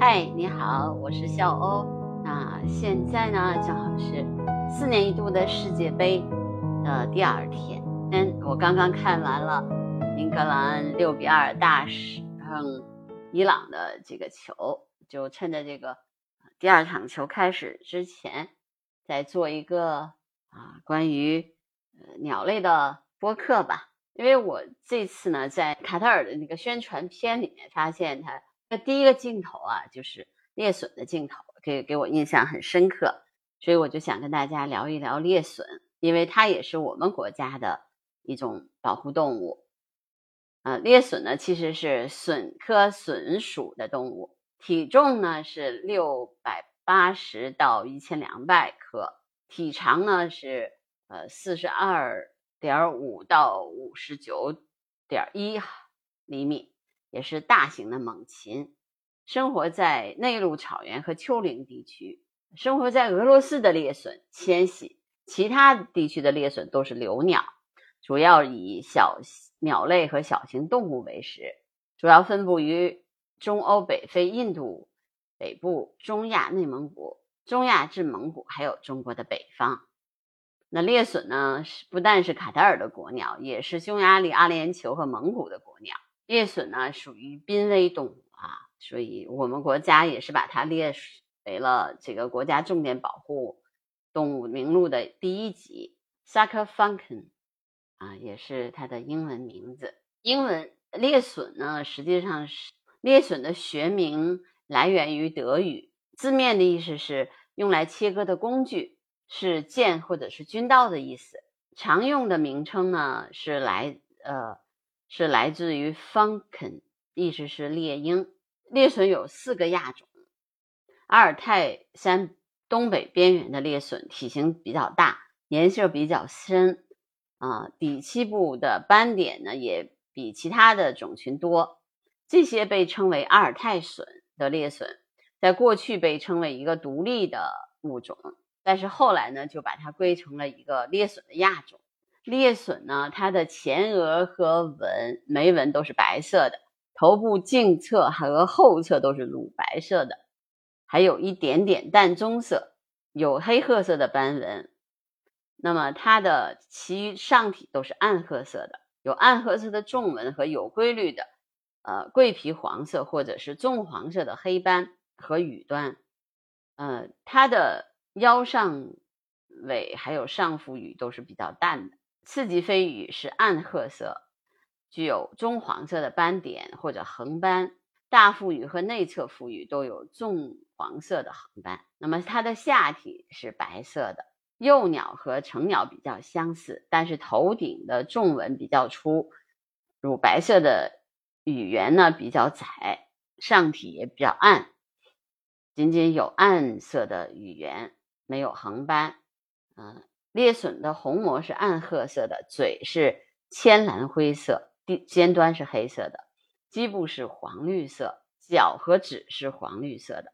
嗨，你好，我是笑欧。那现在呢，正好是四年一度的世界杯的第二天。嗯，我刚刚看完了英格兰六比二大胜伊朗的这个球，就趁着这个第二场球开始之前，再做一个啊关于呃鸟类的播客吧。因为我这次呢，在卡塔尔的那个宣传片里面发现，它那第一个镜头啊，就是猎隼的镜头，给给我印象很深刻，所以我就想跟大家聊一聊猎隼，因为它也是我们国家的一种保护动物。呃，猎隼呢，其实是隼科隼属的动物，体重呢是六百八十到一千两百克，体长呢是呃四十二。点五到五十九点一厘米，也是大型的猛禽，生活在内陆草原和丘陵地区。生活在俄罗斯的猎隼迁徙，其他地区的猎隼都是留鸟，主要以小鸟类和小型动物为食。主要分布于中欧、北非、印度北部、中亚、内蒙古、中亚至蒙古，还有中国的北方。那猎隼呢，是不但是卡塔尔的国鸟，也是匈牙利、阿联酋和蒙古的国鸟。猎隼呢，属于濒危动物啊，所以我们国家也是把它列为了这个国家重点保护动物名录的第一级。Saka Falcon 啊，也是它的英文名字。英文猎隼呢，实际上是猎隼的学名来源于德语，字面的意思是用来切割的工具。是剑或者是军刀的意思。常用的名称呢是来呃是来自于 Falcon，意思是猎鹰。猎隼有四个亚种。阿尔泰山东北边缘的猎隼体型比较大，颜色比较深，啊，底栖部的斑点呢也比其他的种群多。这些被称为阿尔泰隼的猎隼，在过去被称为一个独立的物种。但是后来呢，就把它归成了一个猎隼的亚种。猎隼呢，它的前额和纹眉纹都是白色的，头部颈侧和后侧都是乳白色的，还有一点点淡棕色，有黑褐色的斑纹。那么它的其上体都是暗褐色的，有暗褐色的纵纹和有规律的呃桂皮黄色或者是棕黄色的黑斑和羽端。呃，它的。腰上尾还有上腹羽都是比较淡的，次级飞羽是暗褐色，具有棕黄色的斑点或者横斑，大腹羽和内侧腹羽都有棕黄色的横斑。那么它的下体是白色的。幼鸟和成鸟比较相似，但是头顶的纵纹比较粗，乳白色的羽缘呢比较窄，上体也比较暗，仅仅有暗色的羽缘。没有横斑，嗯，猎隼的虹膜是暗褐色的，嘴是浅蓝灰色，尖端是黑色的，基部是黄绿色，脚和趾是黄绿色的，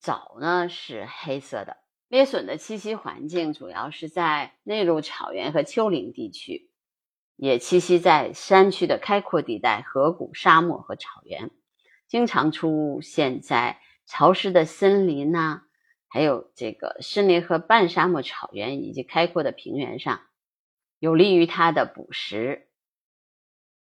爪呢是黑色的。猎隼的栖息环境主要是在内陆草原和丘陵地区，也栖息在山区的开阔地带、河谷、沙漠和草原，经常出现在潮湿的森林呐。还有这个森林和半沙漠草原以及开阔的平原上，有利于它的捕食。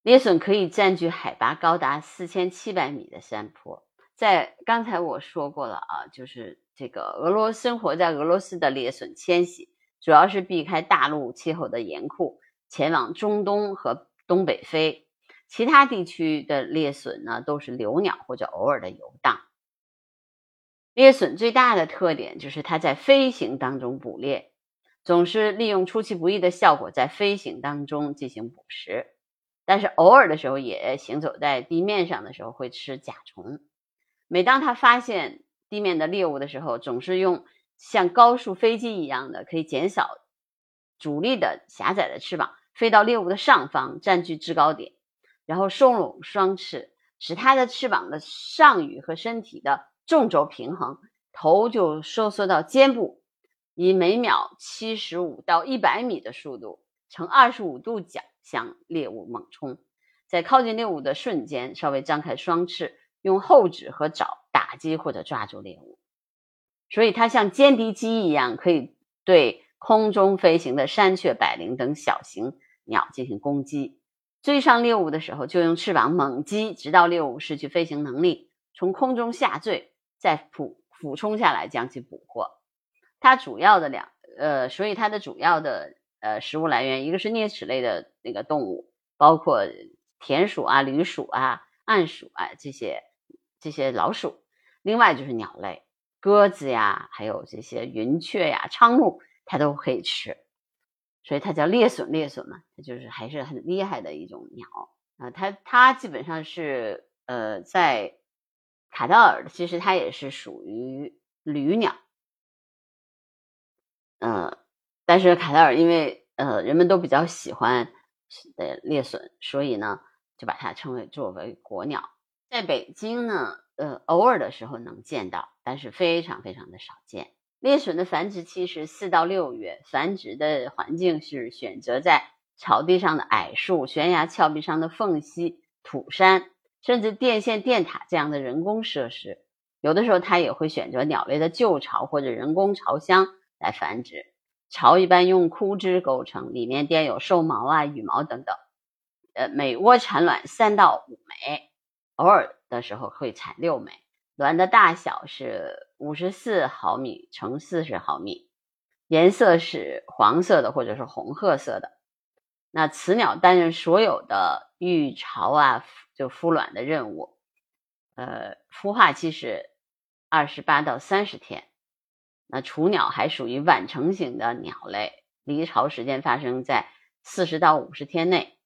猎隼可以占据海拔高达四千七百米的山坡。在刚才我说过了啊，就是这个俄罗生活在俄罗斯的猎隼迁徙，主要是避开大陆气候的严酷，前往中东和东北非。其他地区的猎隼呢，都是留鸟或者偶尔的游荡。猎隼最大的特点就是它在飞行当中捕猎，总是利用出其不意的效果在飞行当中进行捕食，但是偶尔的时候也行走在地面上的时候会吃甲虫。每当它发现地面的猎物的时候，总是用像高速飞机一样的可以减少阻力的狭窄的翅膀飞到猎物的上方，占据制高点，然后收拢双翅，使它的翅膀的上羽和身体的。纵轴平衡，头就收缩到肩部，以每秒七十五到一百米的速度呈二十五度角向猎物猛冲。在靠近猎物的瞬间，稍微张开双翅，用后趾和爪打击或者抓住猎物。所以它像歼敌机一样，可以对空中飞行的山雀、百灵等小型鸟进行攻击。追上猎物的时候，就用翅膀猛击，直到猎物失去飞行能力，从空中下坠，再俯俯冲下来将其捕获。它主要的两呃，所以它的主要的呃食物来源，一个是啮齿类的那个动物，包括田鼠啊、旅鼠啊、暗鼠啊这些这些老鼠，另外就是鸟类。鸽子呀，还有这些云雀呀、苍鹭，它都可以吃，所以它叫猎隼。猎隼嘛，它就是还是很厉害的一种鸟啊。它它基本上是呃，在卡塔尔，其实它也是属于旅鸟，嗯，但是卡塔尔因为呃人们都比较喜欢的猎隼，所以呢就把它称为作为国鸟。在北京呢。呃，偶尔的时候能见到，但是非常非常的少见。猎隼的繁殖期是四到六月，繁殖的环境是选择在草地上的矮树、悬崖峭壁上的缝隙、土山，甚至电线、电塔这样的人工设施。有的时候，它也会选择鸟类的旧巢或者人工巢箱来繁殖。巢一般用枯枝构成，里面垫有兽毛啊、羽毛等等。呃，每窝产卵三到五枚，偶尔。的时候会产六枚，卵的大小是五十四毫米乘四十毫米，颜色是黄色的或者是红褐色的。那雌鸟担任所有的育巢啊，就孵卵的任务。呃，孵化期是二十八到三十天。那雏鸟还属于晚成型的鸟类，离巢时间发生在四十到五十天内，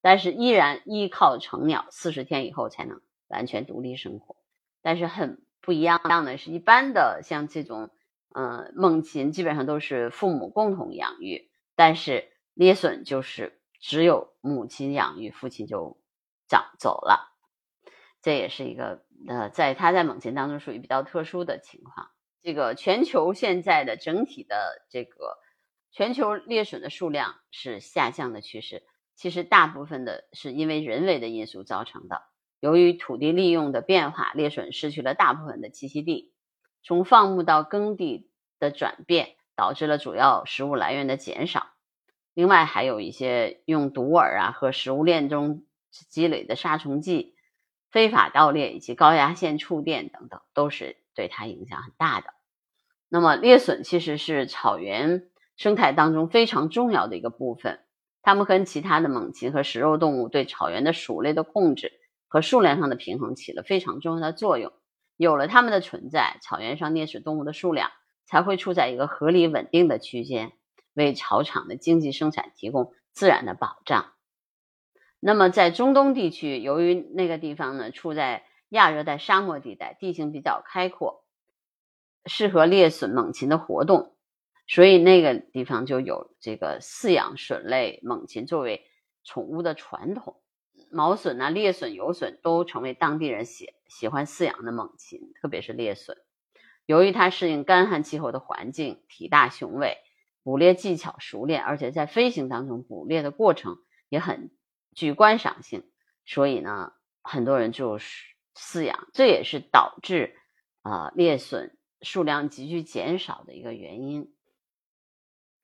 但是依然依靠成鸟四十天以后才能。完全独立生活，但是很不一样的是，一般的像这种，嗯，猛禽基本上都是父母共同养育，但是猎隼就是只有母亲养育，父亲就长走了，这也是一个呃，在它在猛禽当中属于比较特殊的情况。这个全球现在的整体的这个全球猎隼的数量是下降的趋势，其实大部分的是因为人为的因素造成的。由于土地利用的变化，猎隼失去了大部分的栖息地，从放牧到耕地的转变导致了主要食物来源的减少。另外，还有一些用毒饵啊和食物链中积累的杀虫剂、非法盗猎以及高压线触电等等，都是对它影响很大的。那么，猎隼其实是草原生态当中非常重要的一个部分，它们跟其他的猛禽和食肉动物对草原的鼠类的控制。和数量上的平衡起了非常重要的作用。有了它们的存在，草原上啮齿动物的数量才会处在一个合理稳定的区间，为草场的经济生产提供自然的保障。那么，在中东地区，由于那个地方呢处在亚热带沙漠地带，地形比较开阔，适合猎隼猛禽的活动，所以那个地方就有这个饲养隼类猛禽作为宠物的传统。毛隼啊、猎隼、游隼都成为当地人喜喜欢饲养的猛禽，特别是猎隼。由于它适应干旱气候的环境，体大雄伟，捕猎技巧熟练，而且在飞行当中捕猎的过程也很具观赏性，所以呢，很多人就是饲养。这也是导致啊猎隼数量急剧减少的一个原因。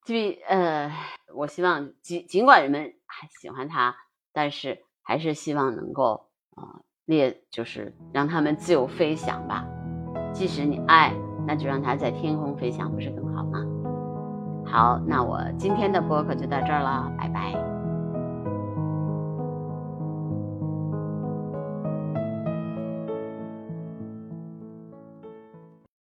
就呃，我希望尽尽管人们还喜欢它，但是。还是希望能够啊，猎就是让他们自由飞翔吧。即使你爱，那就让它在天空飞翔，不是更好吗？好，那我今天的播客就到这儿了，拜拜。